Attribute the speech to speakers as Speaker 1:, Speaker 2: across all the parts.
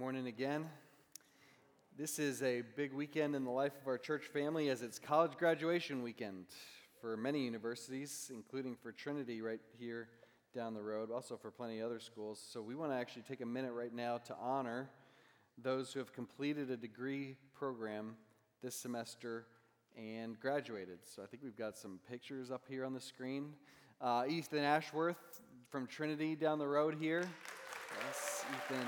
Speaker 1: Morning again. This is a big weekend in the life of our church family as it's college graduation weekend for many universities, including for Trinity right here down the road, also for plenty of other schools. So we want to actually take a minute right now to honor those who have completed a degree program this semester and graduated. So I think we've got some pictures up here on the screen. Uh, Ethan Ashworth from Trinity down the road here. Yes, Ethan.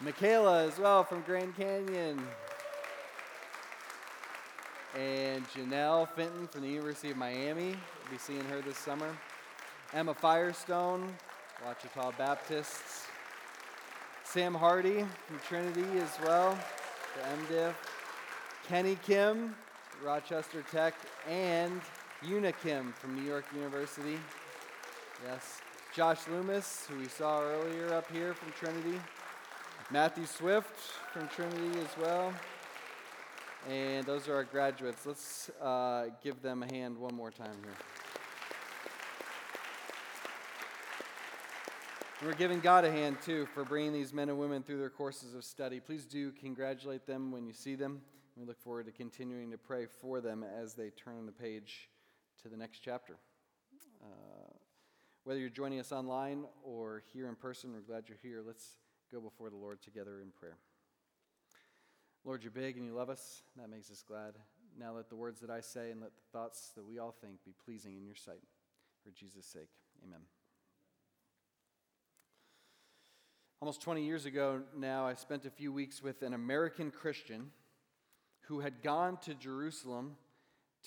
Speaker 1: Michaela as well from Grand Canyon. And Janelle Fenton from the University of Miami. We'll be seeing her this summer. Emma Firestone, Ouachita Baptists. Sam Hardy from Trinity as well, the MDiv. Kenny Kim, Rochester Tech, and Una Kim from New York University. Yes. Josh Loomis, who we saw earlier up here from Trinity. Matthew Swift from Trinity as well. And those are our graduates. Let's uh, give them a hand one more time here. We're giving God a hand too for bringing these men and women through their courses of study. Please do congratulate them when you see them. We look forward to continuing to pray for them as they turn the page to the next chapter. Uh, whether you're joining us online or here in person, we're glad you're here. Let's go before the Lord together in prayer. Lord, you're big and you love us. That makes us glad. Now let the words that I say and let the thoughts that we all think be pleasing in your sight. For Jesus' sake, amen. Almost 20 years ago now, I spent a few weeks with an American Christian who had gone to Jerusalem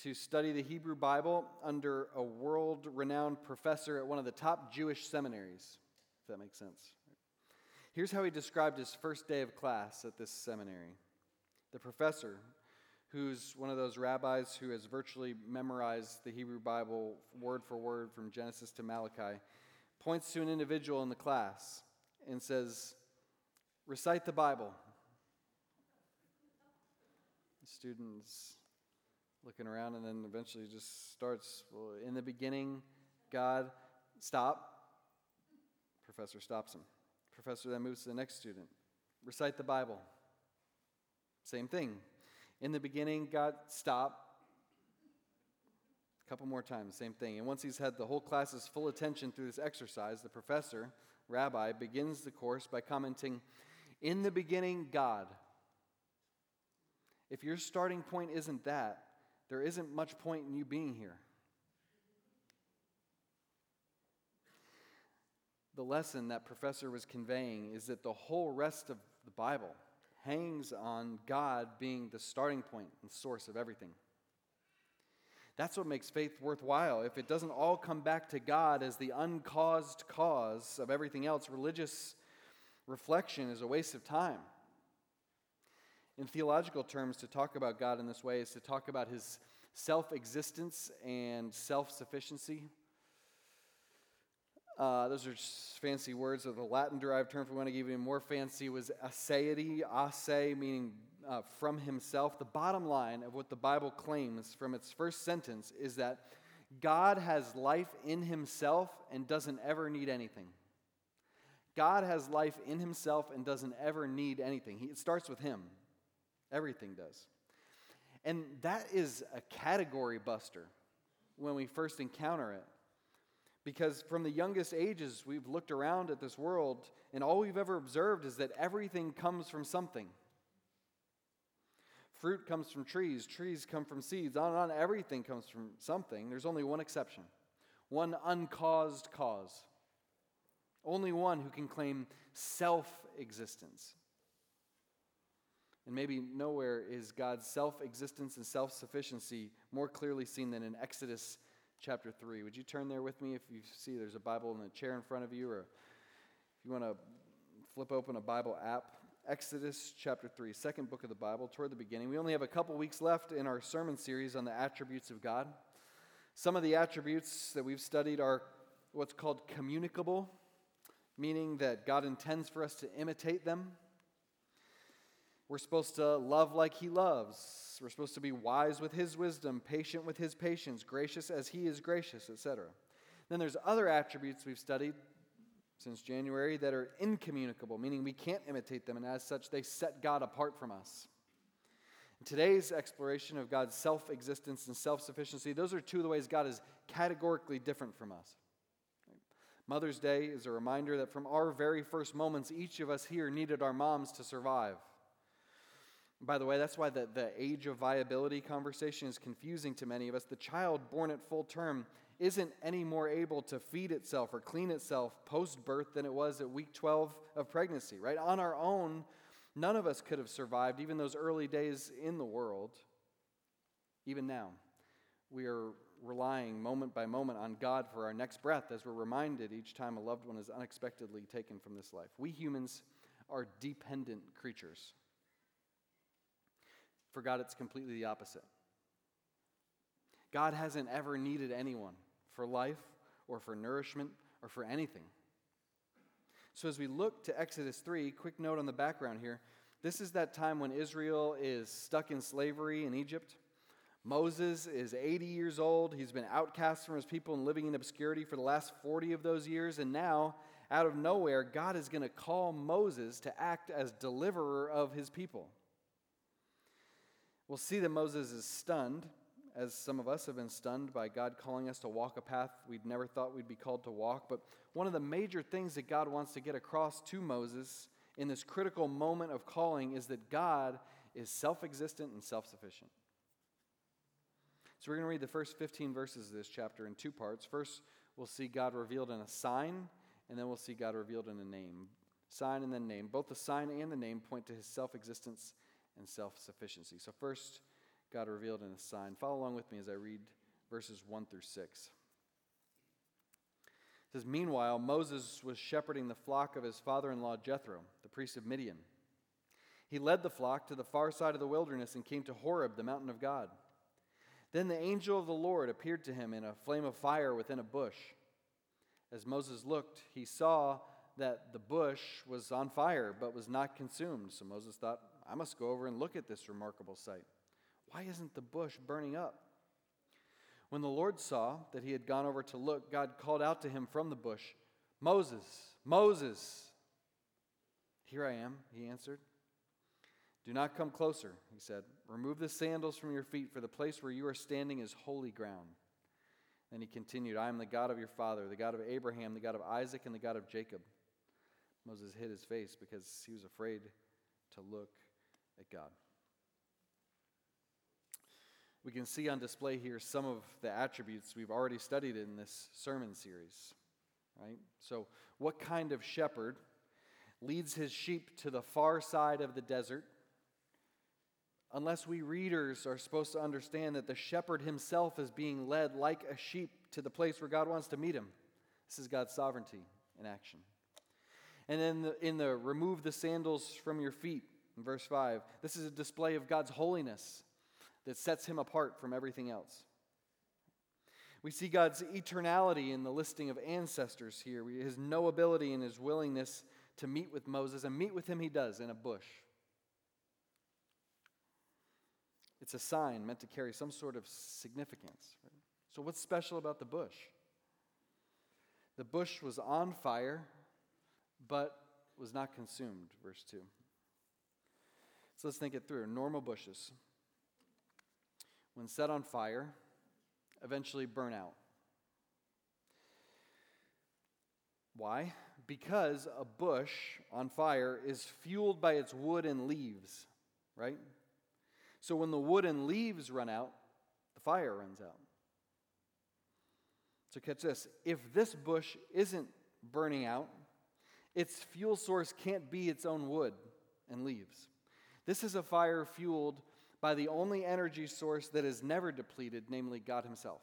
Speaker 1: to study the Hebrew Bible under a world renowned professor at one of the top Jewish seminaries, if that makes sense. Here's how he described his first day of class at this seminary. The professor, who's one of those rabbis who has virtually memorized the Hebrew Bible word for word from Genesis to Malachi, points to an individual in the class and says, Recite the Bible. The students looking around and then eventually just starts, well, in the beginning, God, stop. Professor stops him. Professor then moves to the next student. Recite the Bible. Same thing. In the beginning, God, stop. A couple more times, same thing. And once he's had the whole class's full attention through this exercise, the professor, rabbi, begins the course by commenting, In the beginning, God. If your starting point isn't that, there isn't much point in you being here. The lesson that professor was conveying is that the whole rest of the Bible hangs on God being the starting point and source of everything. That's what makes faith worthwhile. If it doesn't all come back to God as the uncaused cause of everything else, religious reflection is a waste of time. In theological terms, to talk about God in this way is to talk about his self existence and self sufficiency. Uh, those are fancy words of the Latin derived term. If we want to give you more fancy, was aseity, ase, meaning uh, from himself. The bottom line of what the Bible claims from its first sentence is that God has life in himself and doesn't ever need anything. God has life in himself and doesn't ever need anything. He, it starts with him. Everything does. And that is a category buster when we first encounter it. Because from the youngest ages, we've looked around at this world, and all we've ever observed is that everything comes from something. Fruit comes from trees, trees come from seeds, on and on. Everything comes from something. There's only one exception one uncaused cause. Only one who can claim self existence. And maybe nowhere is God's self existence and self sufficiency more clearly seen than in Exodus chapter 3. Would you turn there with me if you see there's a Bible in the chair in front of you, or if you want to flip open a Bible app? Exodus chapter 3, second book of the Bible, toward the beginning. We only have a couple weeks left in our sermon series on the attributes of God. Some of the attributes that we've studied are what's called communicable, meaning that God intends for us to imitate them. We're supposed to love like he loves. We're supposed to be wise with his wisdom, patient with his patience, gracious as he is gracious, etc. Then there's other attributes we've studied, since January that are incommunicable, meaning we can't imitate them, and as such, they set God apart from us. In today's exploration of God's self existence and self sufficiency, those are two of the ways God is categorically different from us. Mother's Day is a reminder that from our very first moments, each of us here needed our moms to survive. By the way, that's why the, the age of viability conversation is confusing to many of us. The child born at full term isn't any more able to feed itself or clean itself post birth than it was at week 12 of pregnancy, right? On our own, none of us could have survived even those early days in the world. Even now, we are relying moment by moment on God for our next breath as we're reminded each time a loved one is unexpectedly taken from this life. We humans are dependent creatures. For God, it's completely the opposite. God hasn't ever needed anyone for life or for nourishment or for anything. So, as we look to Exodus 3, quick note on the background here. This is that time when Israel is stuck in slavery in Egypt. Moses is 80 years old. He's been outcast from his people and living in obscurity for the last 40 of those years. And now, out of nowhere, God is going to call Moses to act as deliverer of his people. We'll see that Moses is stunned, as some of us have been stunned by God calling us to walk a path we'd never thought we'd be called to walk. But one of the major things that God wants to get across to Moses in this critical moment of calling is that God is self existent and self sufficient. So we're going to read the first 15 verses of this chapter in two parts. First, we'll see God revealed in a sign, and then we'll see God revealed in a name. Sign and then name. Both the sign and the name point to his self existence and self sufficiency. So, first, God revealed in a sign. Follow along with me as I read verses 1 through 6. It says, Meanwhile, Moses was shepherding the flock of his father in law Jethro, the priest of Midian. He led the flock to the far side of the wilderness and came to Horeb, the mountain of God. Then the angel of the Lord appeared to him in a flame of fire within a bush. As Moses looked, he saw that the bush was on fire but was not consumed. So Moses thought, I must go over and look at this remarkable sight. Why isn't the bush burning up? When the Lord saw that he had gone over to look, God called out to him from the bush, Moses, Moses. Here I am, he answered. Do not come closer, he said. Remove the sandals from your feet, for the place where you are standing is holy ground. Then he continued, I am the God of your father, the God of Abraham, the God of Isaac, and the God of Jacob. Moses hid his face because he was afraid to look at God. We can see on display here some of the attributes we've already studied in this sermon series, right? So, what kind of shepherd leads his sheep to the far side of the desert? Unless we readers are supposed to understand that the shepherd himself is being led like a sheep to the place where God wants to meet him. This is God's sovereignty in action. And then in the, in the remove the sandals from your feet, in verse 5. This is a display of God's holiness that sets him apart from everything else. We see God's eternality in the listing of ancestors here, his knowability and his willingness to meet with Moses, and meet with him he does in a bush. It's a sign meant to carry some sort of significance. So, what's special about the bush? The bush was on fire, but was not consumed, verse 2. So let's think it through. Normal bushes, when set on fire, eventually burn out. Why? Because a bush on fire is fueled by its wood and leaves, right? So when the wood and leaves run out, the fire runs out. So catch this if this bush isn't burning out, its fuel source can't be its own wood and leaves. This is a fire fueled by the only energy source that is never depleted, namely God Himself.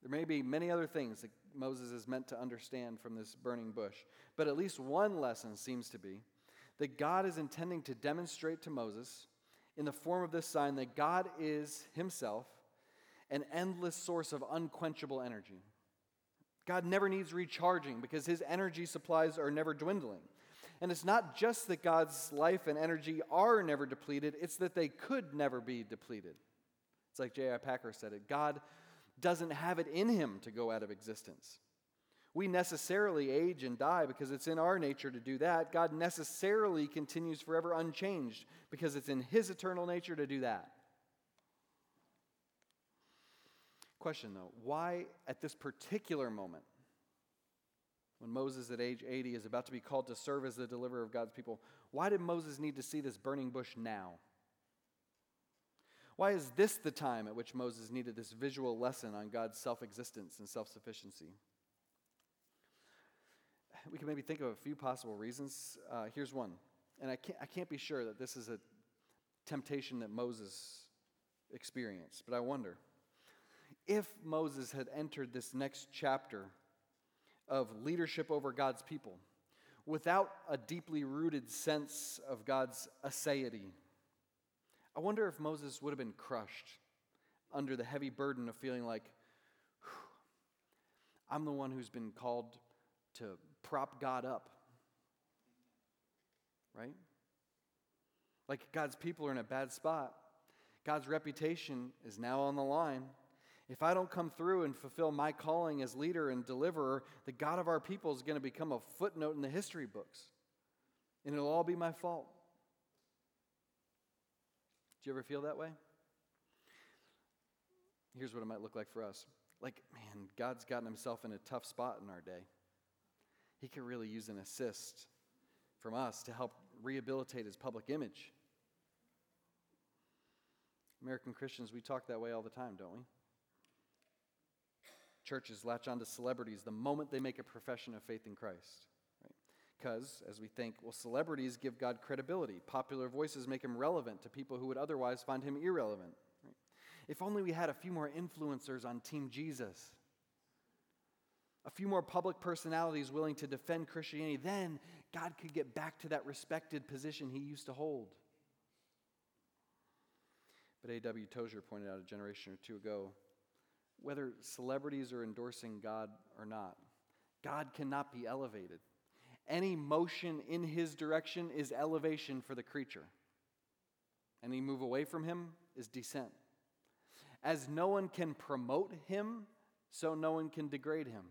Speaker 1: There may be many other things that Moses is meant to understand from this burning bush, but at least one lesson seems to be that God is intending to demonstrate to Moses, in the form of this sign, that God is Himself an endless source of unquenchable energy. God never needs recharging because His energy supplies are never dwindling. And it's not just that God's life and energy are never depleted, it's that they could never be depleted. It's like J.I. Packer said it God doesn't have it in him to go out of existence. We necessarily age and die because it's in our nature to do that. God necessarily continues forever unchanged because it's in His eternal nature to do that. Question though, why at this particular moment, when Moses at age 80 is about to be called to serve as the deliverer of God's people, why did Moses need to see this burning bush now? Why is this the time at which Moses needed this visual lesson on God's self existence and self sufficiency? We can maybe think of a few possible reasons. Uh, here's one, and I can't, I can't be sure that this is a temptation that Moses experienced, but I wonder if Moses had entered this next chapter of leadership over God's people without a deeply rooted sense of God's aseity, I wonder if Moses would have been crushed under the heavy burden of feeling like, I'm the one who's been called to prop God up. Right? Like God's people are in a bad spot. God's reputation is now on the line. If I don't come through and fulfill my calling as leader and deliverer, the God of our people is going to become a footnote in the history books. And it'll all be my fault. Do you ever feel that way? Here's what it might look like for us. Like, man, God's gotten himself in a tough spot in our day. He could really use an assist from us to help rehabilitate his public image. American Christians, we talk that way all the time, don't we? Churches latch onto celebrities the moment they make a profession of faith in Christ. Because, right? as we think, well, celebrities give God credibility. Popular voices make him relevant to people who would otherwise find him irrelevant. Right? If only we had a few more influencers on Team Jesus, a few more public personalities willing to defend Christianity, then God could get back to that respected position he used to hold. But A.W. Tozer pointed out a generation or two ago whether celebrities are endorsing God or not. God cannot be elevated. Any motion in his direction is elevation for the creature. Any move away from him is descent. As no one can promote him, so no one can degrade him.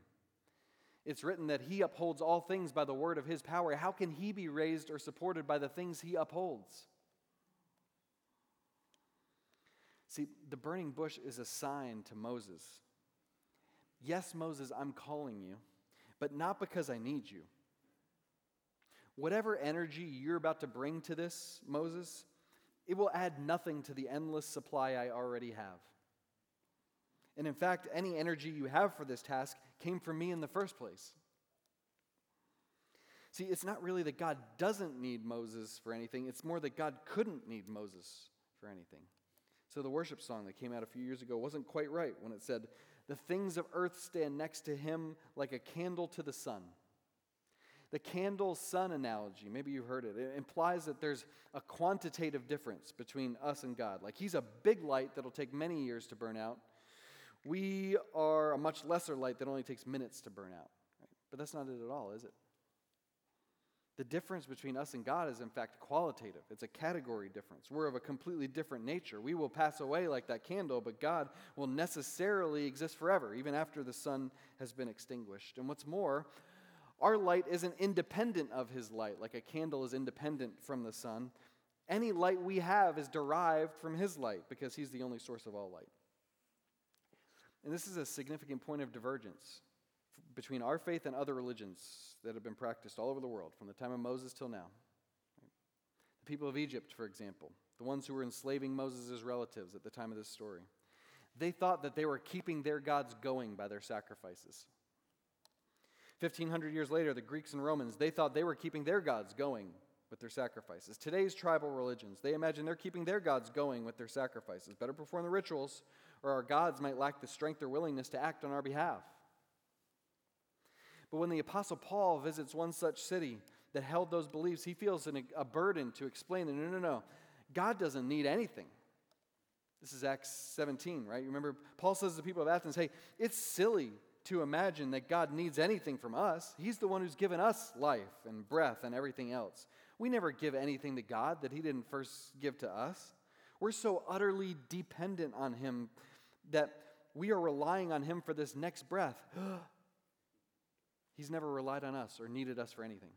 Speaker 1: It's written that he upholds all things by the word of his power. How can he be raised or supported by the things he upholds? See, the burning bush is a sign to Moses. Yes, Moses, I'm calling you, but not because I need you. Whatever energy you're about to bring to this, Moses, it will add nothing to the endless supply I already have. And in fact, any energy you have for this task came from me in the first place. See, it's not really that God doesn't need Moses for anything, it's more that God couldn't need Moses for anything. So the worship song that came out a few years ago wasn't quite right when it said, The things of earth stand next to him like a candle to the sun. The candle sun analogy, maybe you've heard it, it implies that there's a quantitative difference between us and God. Like he's a big light that'll take many years to burn out. We are a much lesser light that only takes minutes to burn out. Right? But that's not it at all, is it? The difference between us and God is, in fact, qualitative. It's a category difference. We're of a completely different nature. We will pass away like that candle, but God will necessarily exist forever, even after the sun has been extinguished. And what's more, our light isn't independent of His light, like a candle is independent from the sun. Any light we have is derived from His light because He's the only source of all light. And this is a significant point of divergence between our faith and other religions that have been practiced all over the world from the time of Moses till now. The people of Egypt, for example, the ones who were enslaving Moses' relatives at the time of this story, they thought that they were keeping their gods going by their sacrifices. 1500 years later, the Greeks and Romans, they thought they were keeping their gods going with their sacrifices. Today's tribal religions, they imagine they're keeping their gods going with their sacrifices. Better perform the rituals, or our gods might lack the strength or willingness to act on our behalf. But when the Apostle Paul visits one such city that held those beliefs, he feels an, a burden to explain that no, no, no, God doesn't need anything. This is Acts 17, right? You remember, Paul says to the people of Athens, hey, it's silly to imagine that God needs anything from us. He's the one who's given us life and breath and everything else. We never give anything to God that He didn't first give to us. We're so utterly dependent on Him that we are relying on Him for this next breath. He's never relied on us or needed us for anything.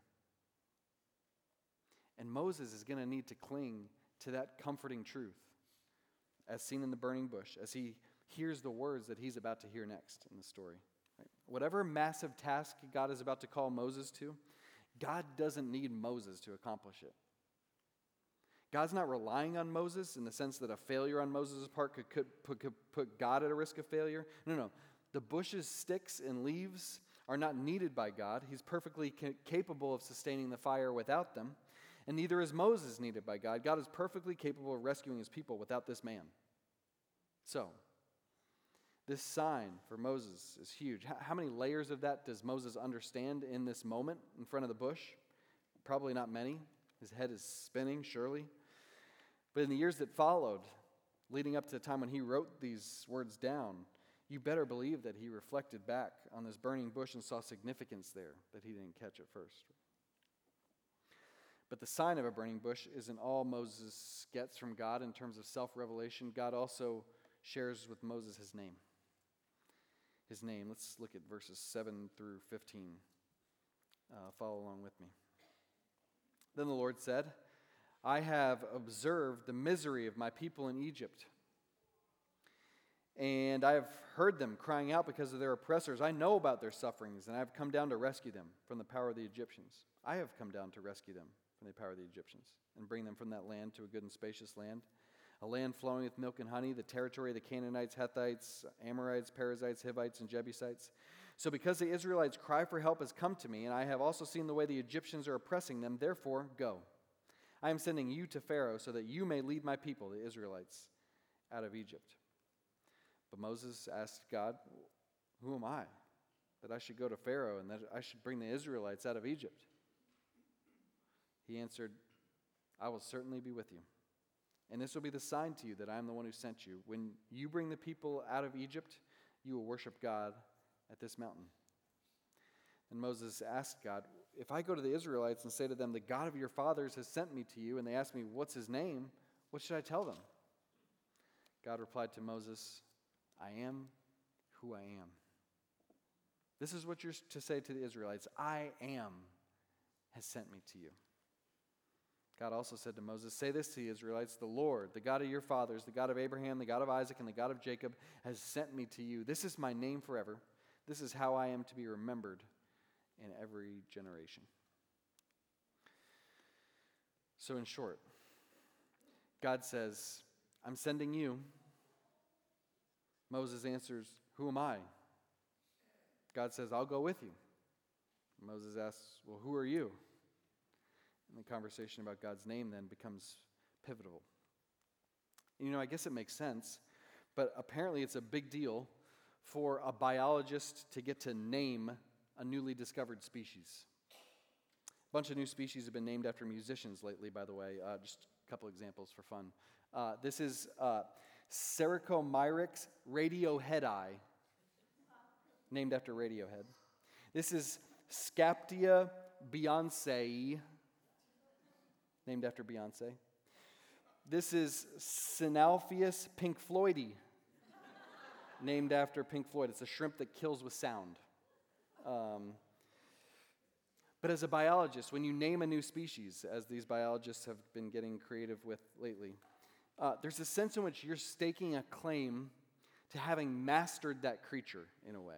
Speaker 1: And Moses is going to need to cling to that comforting truth, as seen in the burning bush, as he hears the words that he's about to hear next in the story. Right? Whatever massive task God is about to call Moses to, God doesn't need Moses to accomplish it. God's not relying on Moses in the sense that a failure on Moses' part could, could, put, could put God at a risk of failure. No, no. The bushes, sticks, and leaves are not needed by God. He's perfectly ca- capable of sustaining the fire without them. And neither is Moses needed by God. God is perfectly capable of rescuing his people without this man. So, this sign for Moses is huge. How many layers of that does Moses understand in this moment in front of the bush? Probably not many. His head is spinning, surely. But in the years that followed, leading up to the time when he wrote these words down, you better believe that he reflected back on this burning bush and saw significance there that he didn't catch at first. But the sign of a burning bush isn't all Moses gets from God in terms of self revelation. God also shares with Moses his name. His name. Let's look at verses 7 through 15. Uh, follow along with me. Then the Lord said, I have observed the misery of my people in Egypt. And I have heard them crying out because of their oppressors. I know about their sufferings, and I have come down to rescue them from the power of the Egyptians. I have come down to rescue them from the power of the Egyptians and bring them from that land to a good and spacious land, a land flowing with milk and honey, the territory of the Canaanites, Hethites, Amorites, Perizzites, Hivites, and Jebusites. So, because the Israelites' cry for help has come to me, and I have also seen the way the Egyptians are oppressing them, therefore go. I am sending you to Pharaoh so that you may lead my people, the Israelites, out of Egypt. But Moses asked God, Who am I that I should go to Pharaoh and that I should bring the Israelites out of Egypt? He answered, I will certainly be with you. And this will be the sign to you that I am the one who sent you. When you bring the people out of Egypt, you will worship God at this mountain. And Moses asked God, if I go to the Israelites and say to them, The God of your fathers has sent me to you, and they ask me, What's his name? What should I tell them? God replied to Moses, I am who I am. This is what you're to say to the Israelites I am has sent me to you. God also said to Moses, Say this to the Israelites The Lord, the God of your fathers, the God of Abraham, the God of Isaac, and the God of Jacob, has sent me to you. This is my name forever. This is how I am to be remembered in every generation. So, in short, God says, I'm sending you. Moses answers, Who am I? God says, I'll go with you. Moses asks, Well, who are you? And the conversation about God's name then becomes pivotal. You know, I guess it makes sense, but apparently it's a big deal for a biologist to get to name a newly discovered species. A bunch of new species have been named after musicians lately, by the way. Uh, just a couple examples for fun. Uh, this is uh, Sericomyrmex radioheadi, named after Radiohead. This is Scaptia Beyonce, named after Beyonce. This is Synalpheus pink Floydi, named after Pink Floyd. It's a shrimp that kills with sound. Um, but as a biologist, when you name a new species, as these biologists have been getting creative with lately, uh, there's a sense in which you're staking a claim to having mastered that creature in a way.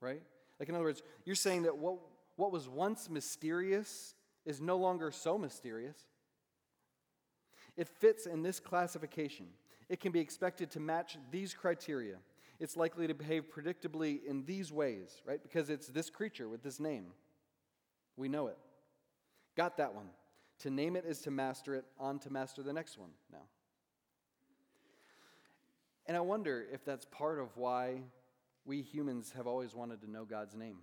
Speaker 1: Right? Like, in other words, you're saying that what, what was once mysterious is no longer so mysterious. It fits in this classification. It can be expected to match these criteria it's likely to behave predictably in these ways, right? Because it's this creature with this name. We know it. Got that one. To name it is to master it, on to master the next one now. And I wonder if that's part of why we humans have always wanted to know God's name.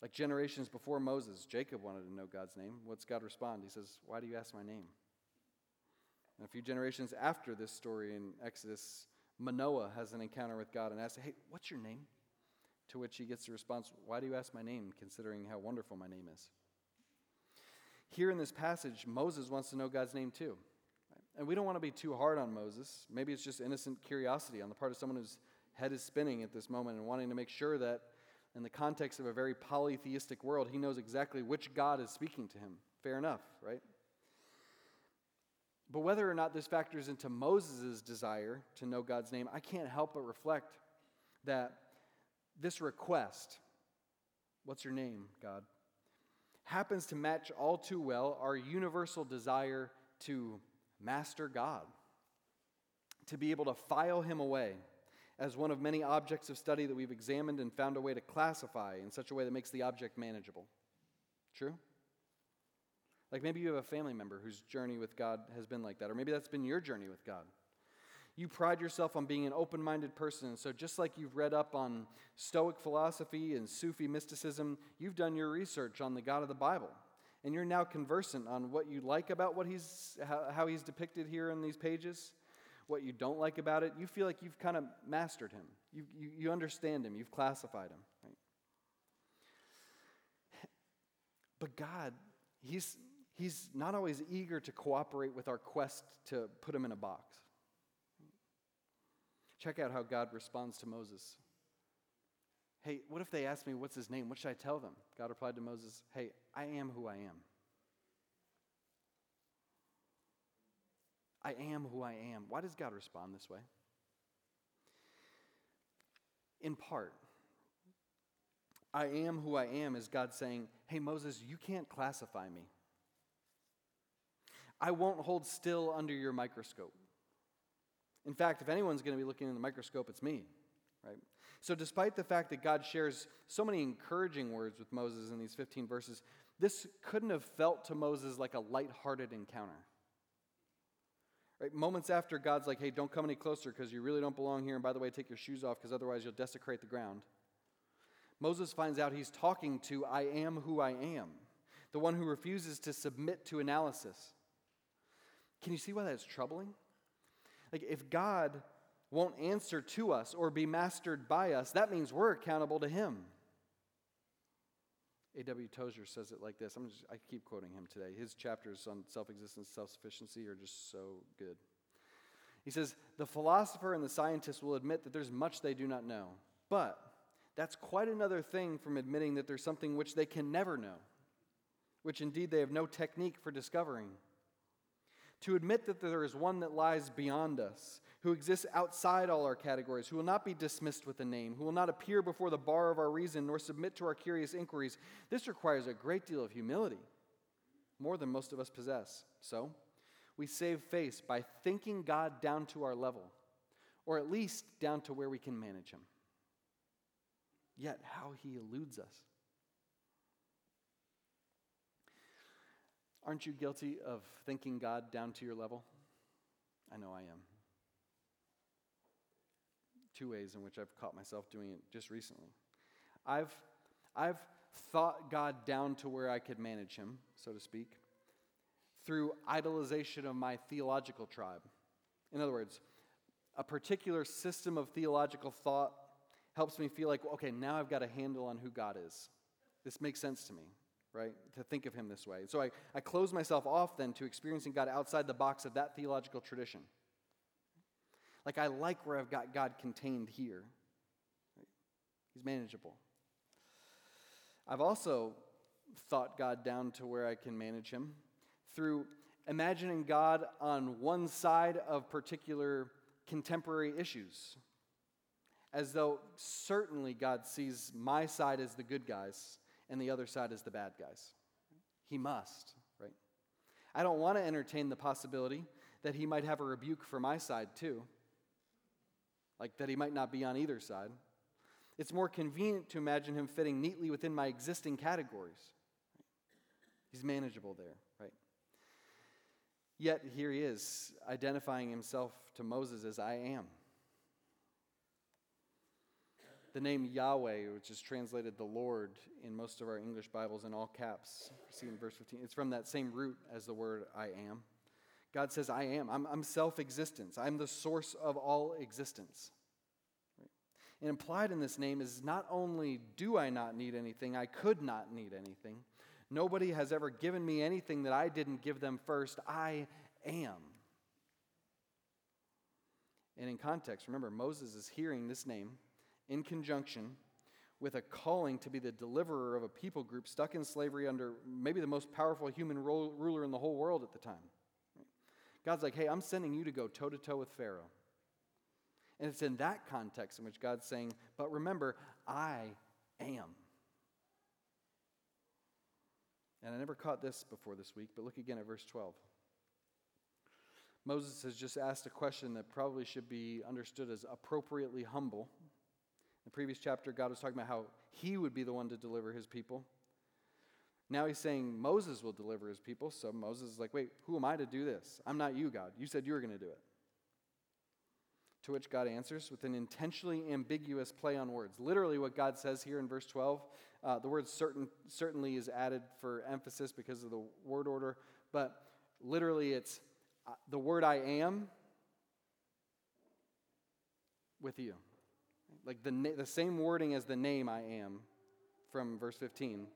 Speaker 1: Like generations before Moses, Jacob wanted to know God's name. What's God respond? He says, Why do you ask my name? And a few generations after this story in Exodus, Manoah has an encounter with God and asks, Hey, what's your name? To which he gets the response, Why do you ask my name, considering how wonderful my name is? Here in this passage, Moses wants to know God's name too. And we don't want to be too hard on Moses. Maybe it's just innocent curiosity on the part of someone whose head is spinning at this moment and wanting to make sure that in the context of a very polytheistic world, he knows exactly which God is speaking to him. Fair enough, right? But whether or not this factors into Moses' desire to know God's name, I can't help but reflect that this request, what's your name, God, happens to match all too well our universal desire to master God, to be able to file him away as one of many objects of study that we've examined and found a way to classify in such a way that makes the object manageable. True? Like maybe you have a family member whose journey with God has been like that, or maybe that's been your journey with God. You pride yourself on being an open minded person, so just like you've read up on Stoic philosophy and Sufi mysticism, you've done your research on the God of the Bible. And you're now conversant on what you like about what he's, how, he's depicted here in these pages, what you don't like about it. You feel like you've kind of mastered him, you, you, you understand him, you've classified him. Right? But God, he's, he's not always eager to cooperate with our quest to put him in a box. Check out how God responds to Moses. Hey, what if they ask me, What's his name? What should I tell them? God replied to Moses, Hey, I am who I am. I am who I am. Why does God respond this way? In part, I am who I am is God saying, Hey, Moses, you can't classify me. I won't hold still under your microscope. In fact, if anyone's going to be looking in the microscope, it's me, right? So, despite the fact that God shares so many encouraging words with Moses in these 15 verses, this couldn't have felt to Moses like a light-hearted encounter. Right? Moments after God's like, hey, don't come any closer because you really don't belong here. And by the way, take your shoes off because otherwise you'll desecrate the ground. Moses finds out he's talking to I am who I am, the one who refuses to submit to analysis. Can you see why that's troubling? Like, if God won't answer to us or be mastered by us, that means we're accountable to Him. A.W. Tozer says it like this. I'm just, I keep quoting him today. His chapters on self existence, self sufficiency are just so good. He says, The philosopher and the scientist will admit that there's much they do not know, but that's quite another thing from admitting that there's something which they can never know, which indeed they have no technique for discovering to admit that there is one that lies beyond us, who exists outside all our categories, who will not be dismissed with a name, who will not appear before the bar of our reason, nor submit to our curious inquiries. This requires a great deal of humility, more than most of us possess. So, we save face by thinking God down to our level, or at least down to where we can manage Him. Yet, how He eludes us. Aren't you guilty of thinking God down to your level? I know I am. Two ways in which I've caught myself doing it just recently. I've, I've thought God down to where I could manage him, so to speak, through idolization of my theological tribe. In other words, a particular system of theological thought helps me feel like, okay, now I've got a handle on who God is. This makes sense to me right? To think of him this way. So I, I close myself off then to experiencing God outside the box of that theological tradition. Like I like where I've got God contained here. He's manageable. I've also thought God down to where I can manage him through imagining God on one side of particular contemporary issues, as though certainly God sees my side as the good guys and the other side is the bad guys. He must, right? I don't want to entertain the possibility that he might have a rebuke for my side too, like that he might not be on either side. It's more convenient to imagine him fitting neatly within my existing categories. He's manageable there, right? Yet here he is, identifying himself to Moses as I am. The name Yahweh, which is translated the Lord in most of our English Bibles in all caps, see in verse 15, it's from that same root as the word I am. God says, I am. I'm, I'm self existence. I'm the source of all existence. Right? And implied in this name is not only do I not need anything, I could not need anything. Nobody has ever given me anything that I didn't give them first. I am. And in context, remember, Moses is hearing this name in conjunction with a calling to be the deliverer of a people group stuck in slavery under maybe the most powerful human ro- ruler in the whole world at the time. God's like, hey, I'm sending you to go toe to toe with Pharaoh. And it's in that context in which God's saying, but remember, I am. And I never caught this before this week, but look again at verse 12. Moses has just asked a question that probably should be understood as appropriately humble. The previous chapter, God was talking about how he would be the one to deliver his people. Now he's saying Moses will deliver his people. So Moses is like, wait, who am I to do this? I'm not you, God. You said you were going to do it. To which God answers with an intentionally ambiguous play on words. Literally, what God says here in verse 12, uh, the word certain, certainly is added for emphasis because of the word order, but literally it's uh, the word I am with you. Like the, the same wording as the name I am from verse 15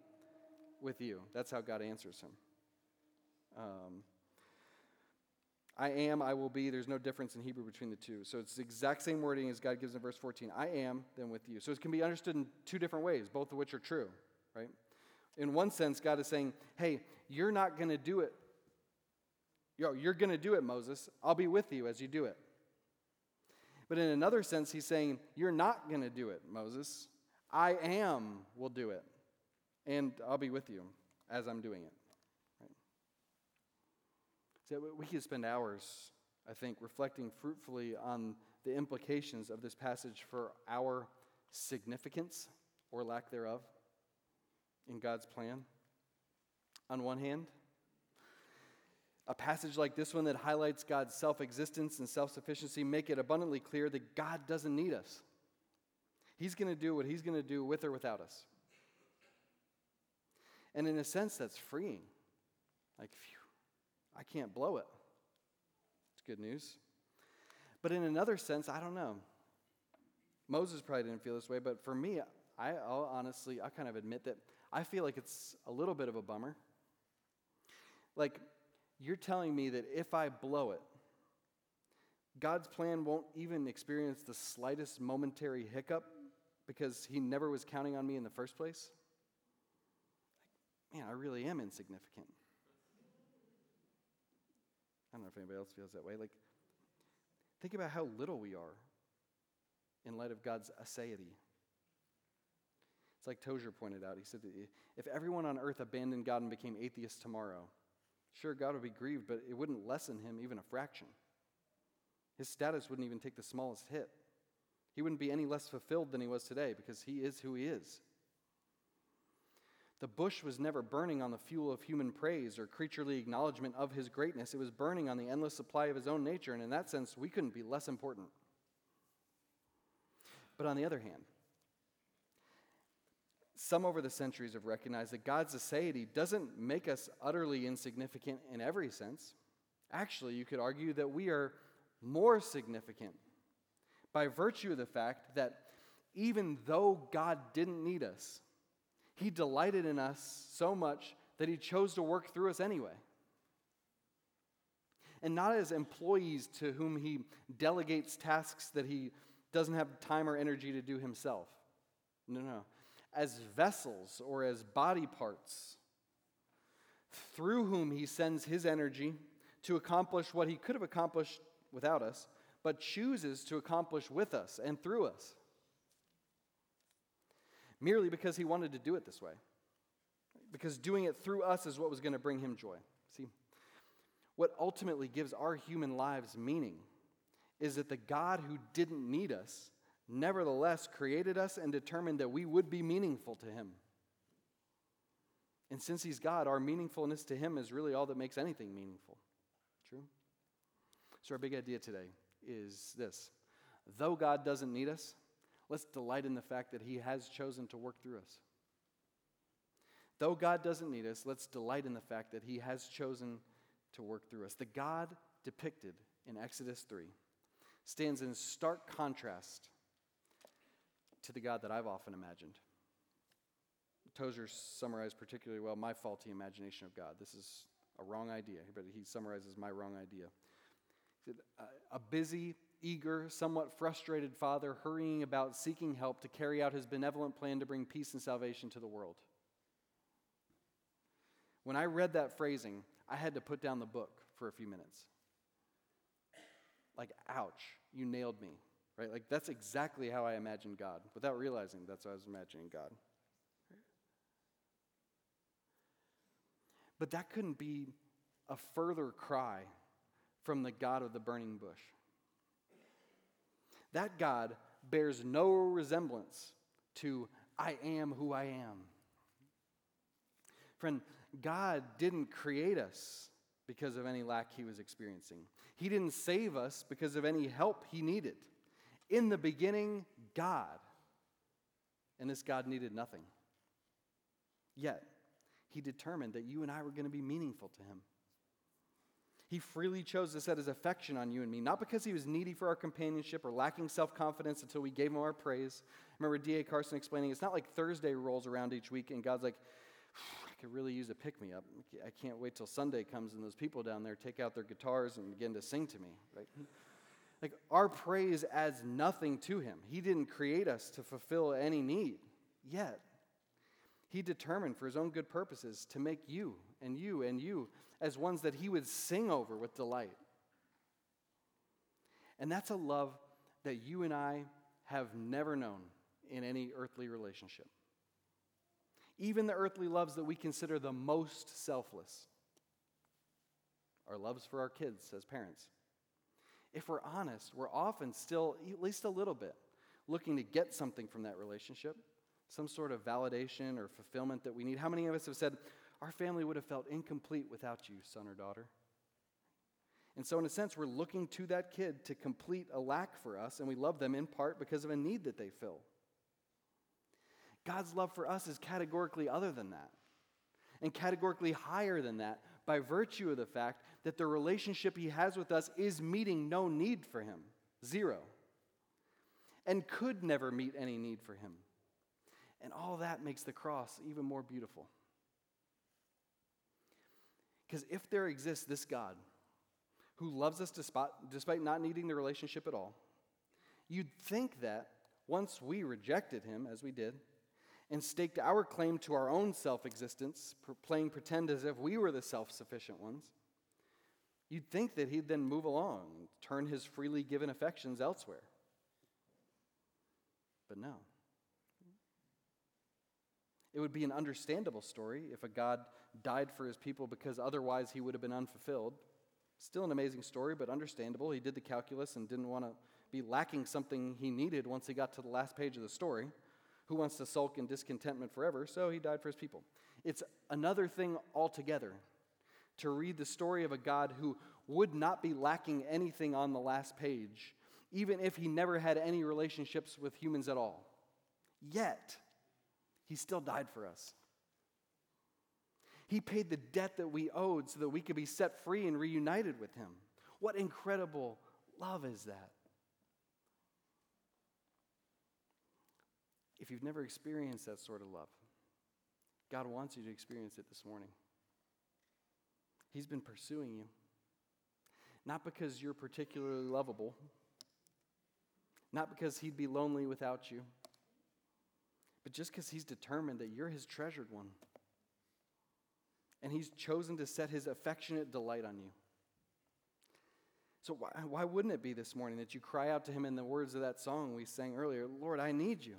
Speaker 1: with you. That's how God answers him. Um, I am, I will be. There's no difference in Hebrew between the two. So it's the exact same wording as God gives in verse 14. I am, then with you. So it can be understood in two different ways, both of which are true, right? In one sense, God is saying, hey, you're not going to do it. Yo, you're going to do it, Moses. I'll be with you as you do it. But in another sense, he's saying, You're not going to do it, Moses. I am will do it. And I'll be with you as I'm doing it. So we could spend hours, I think, reflecting fruitfully on the implications of this passage for our significance or lack thereof in God's plan. On one hand, a passage like this one that highlights God's self existence and self sufficiency make it abundantly clear that God doesn't need us. He's going to do what He's going to do with or without us. And in a sense, that's freeing. Like, phew, I can't blow it. It's good news. But in another sense, I don't know. Moses probably didn't feel this way, but for me, I I'll honestly, I kind of admit that I feel like it's a little bit of a bummer. Like, you're telling me that if I blow it, God's plan won't even experience the slightest momentary hiccup because He never was counting on me in the first place? man, I really am insignificant. I don't know if anybody else feels that way. Like, think about how little we are in light of God's aseity. It's like Tozer pointed out. He said, that if everyone on earth abandoned God and became atheists tomorrow, sure, God would be grieved, but it wouldn't lessen him even a fraction. His status wouldn't even take the smallest hit. He wouldn't be any less fulfilled than he was today because he is who he is. The bush was never burning on the fuel of human praise or creaturely acknowledgement of his greatness. It was burning on the endless supply of his own nature, and in that sense, we couldn't be less important. But on the other hand, some over the centuries have recognized that God's aseity doesn't make us utterly insignificant in every sense. Actually, you could argue that we are more significant by virtue of the fact that even though God didn't need us, he delighted in us so much that He chose to work through us anyway. And not as employees to whom He delegates tasks that He doesn't have time or energy to do Himself. No, no. As vessels or as body parts through whom He sends His energy to accomplish what He could have accomplished without us, but chooses to accomplish with us and through us merely because he wanted to do it this way. Because doing it through us is what was going to bring him joy. See, what ultimately gives our human lives meaning is that the God who didn't need us nevertheless created us and determined that we would be meaningful to him. And since he's God, our meaningfulness to him is really all that makes anything meaningful. True? So, our big idea today is this though God doesn't need us, Let's delight in the fact that He has chosen to work through us. Though God doesn't need us, let's delight in the fact that He has chosen to work through us. The God depicted in Exodus 3 stands in stark contrast to the God that I've often imagined. Tozer summarized particularly well my faulty imagination of God. This is a wrong idea, but he summarizes my wrong idea. Said, A busy, eager, somewhat frustrated father hurrying about seeking help to carry out his benevolent plan to bring peace and salvation to the world. When I read that phrasing, I had to put down the book for a few minutes. Like, ouch, you nailed me, right? Like, that's exactly how I imagined God, without realizing that's how I was imagining God. But that couldn't be a further cry from the God of the burning bush. That God bears no resemblance to I am who I am. Friend, God didn't create us because of any lack he was experiencing. He didn't save us because of any help he needed. In the beginning, God. And this God needed nothing. Yet, he determined that you and I were going to be meaningful to him. He freely chose to set his affection on you and me, not because he was needy for our companionship or lacking self confidence until we gave him our praise. Remember D.A. Carson explaining it's not like Thursday rolls around each week and God's like, I could really use a pick me up. I can't wait till Sunday comes and those people down there take out their guitars and begin to sing to me, right? Like our praise adds nothing to him. He didn't create us to fulfill any need yet. He determined for his own good purposes to make you and you and you as ones that he would sing over with delight. And that's a love that you and I have never known in any earthly relationship. Even the earthly loves that we consider the most selfless are loves for our kids as parents. If we're honest, we're often still, at least a little bit, looking to get something from that relationship some sort of validation or fulfillment that we need. How many of us have said, Our family would have felt incomplete without you, son or daughter? And so, in a sense, we're looking to that kid to complete a lack for us, and we love them in part because of a need that they fill. God's love for us is categorically other than that, and categorically higher than that by virtue of the fact that the relationship He has with us is meeting no need for Him, zero, and could never meet any need for Him. And all that makes the cross even more beautiful. Because if there exists this God who loves us despite, not needing the relationship at all, you'd think that once we rejected him, as we did, and staked our claim to our own self existence, playing pretend as if we were the self sufficient ones, you'd think that he'd then move along, turn his freely given affections elsewhere. But no. It would be an understandable story if a God died for his people because otherwise he would have been unfulfilled. Still an amazing story, but understandable. He did the calculus and didn't want to be lacking something he needed once he got to the last page of the story. Who wants to sulk in discontentment forever? So he died for his people. It's another thing altogether to read the story of a God who would not be lacking anything on the last page, even if he never had any relationships with humans at all. Yet, he still died for us. He paid the debt that we owed so that we could be set free and reunited with Him. What incredible love is that? If you've never experienced that sort of love, God wants you to experience it this morning. He's been pursuing you. Not because you're particularly lovable, not because He'd be lonely without you but just because he's determined that you're his treasured one. And he's chosen to set his affectionate delight on you. So, why, why wouldn't it be this morning that you cry out to him in the words of that song we sang earlier Lord, I need you,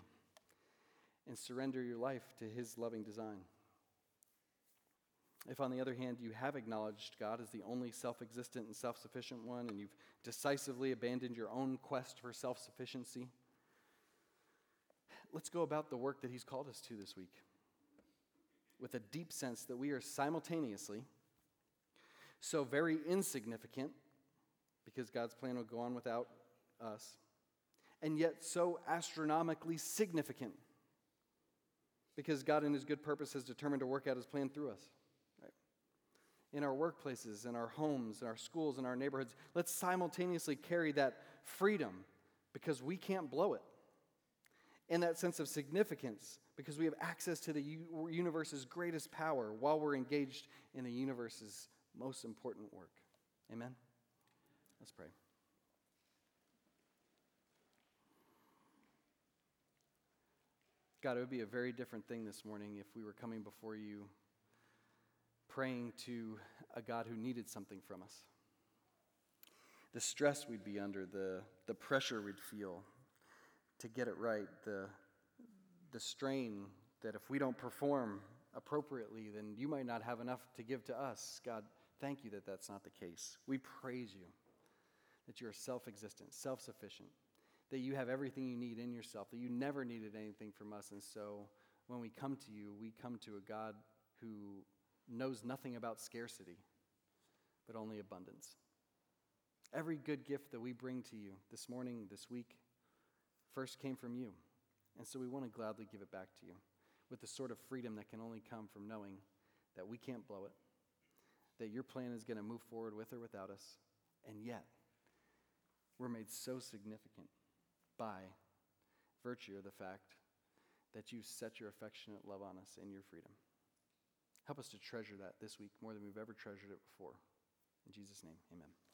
Speaker 1: and surrender your life to his loving design? If, on the other hand, you have acknowledged God as the only self existent and self sufficient one, and you've decisively abandoned your own quest for self sufficiency, let's go about the work that He's called us to this week with a deep sense that we are simultaneously so very insignificant because God's plan will go on without us, and yet so astronomically significant because God, in His good purpose, has determined to work out His plan through us. Right? In our workplaces, in our homes, in our schools, in our neighborhoods, let's simultaneously carry that freedom because we can't blow it and that sense of significance because we have access to the universe's greatest power while we're engaged in the universe's most important work. Amen? Let's pray. God, it would be a very different thing this morning if we were coming before you praying to a God who needed something from us. The stress we'd be under, the, the pressure we'd feel to get it right, the, the strain that if we don't perform appropriately, then you might not have enough to give to us. God, thank you that that's not the case. We praise you that you are self existent, self sufficient, that you have everything you need in yourself, that you never needed anything from us. And so when we come to you, we come to a God who knows nothing about scarcity, but only abundance. Every good gift that we bring to you this morning, this week, first came from you. And so we want to gladly give it back to you with the sort of freedom that can only come from knowing that we can't blow it, that your plan is going to move forward with or without us, and yet we're made so significant by virtue of the fact that you set your affectionate love on us in your freedom. Help us to treasure that this week more than we've ever treasured it before. In Jesus' name, amen.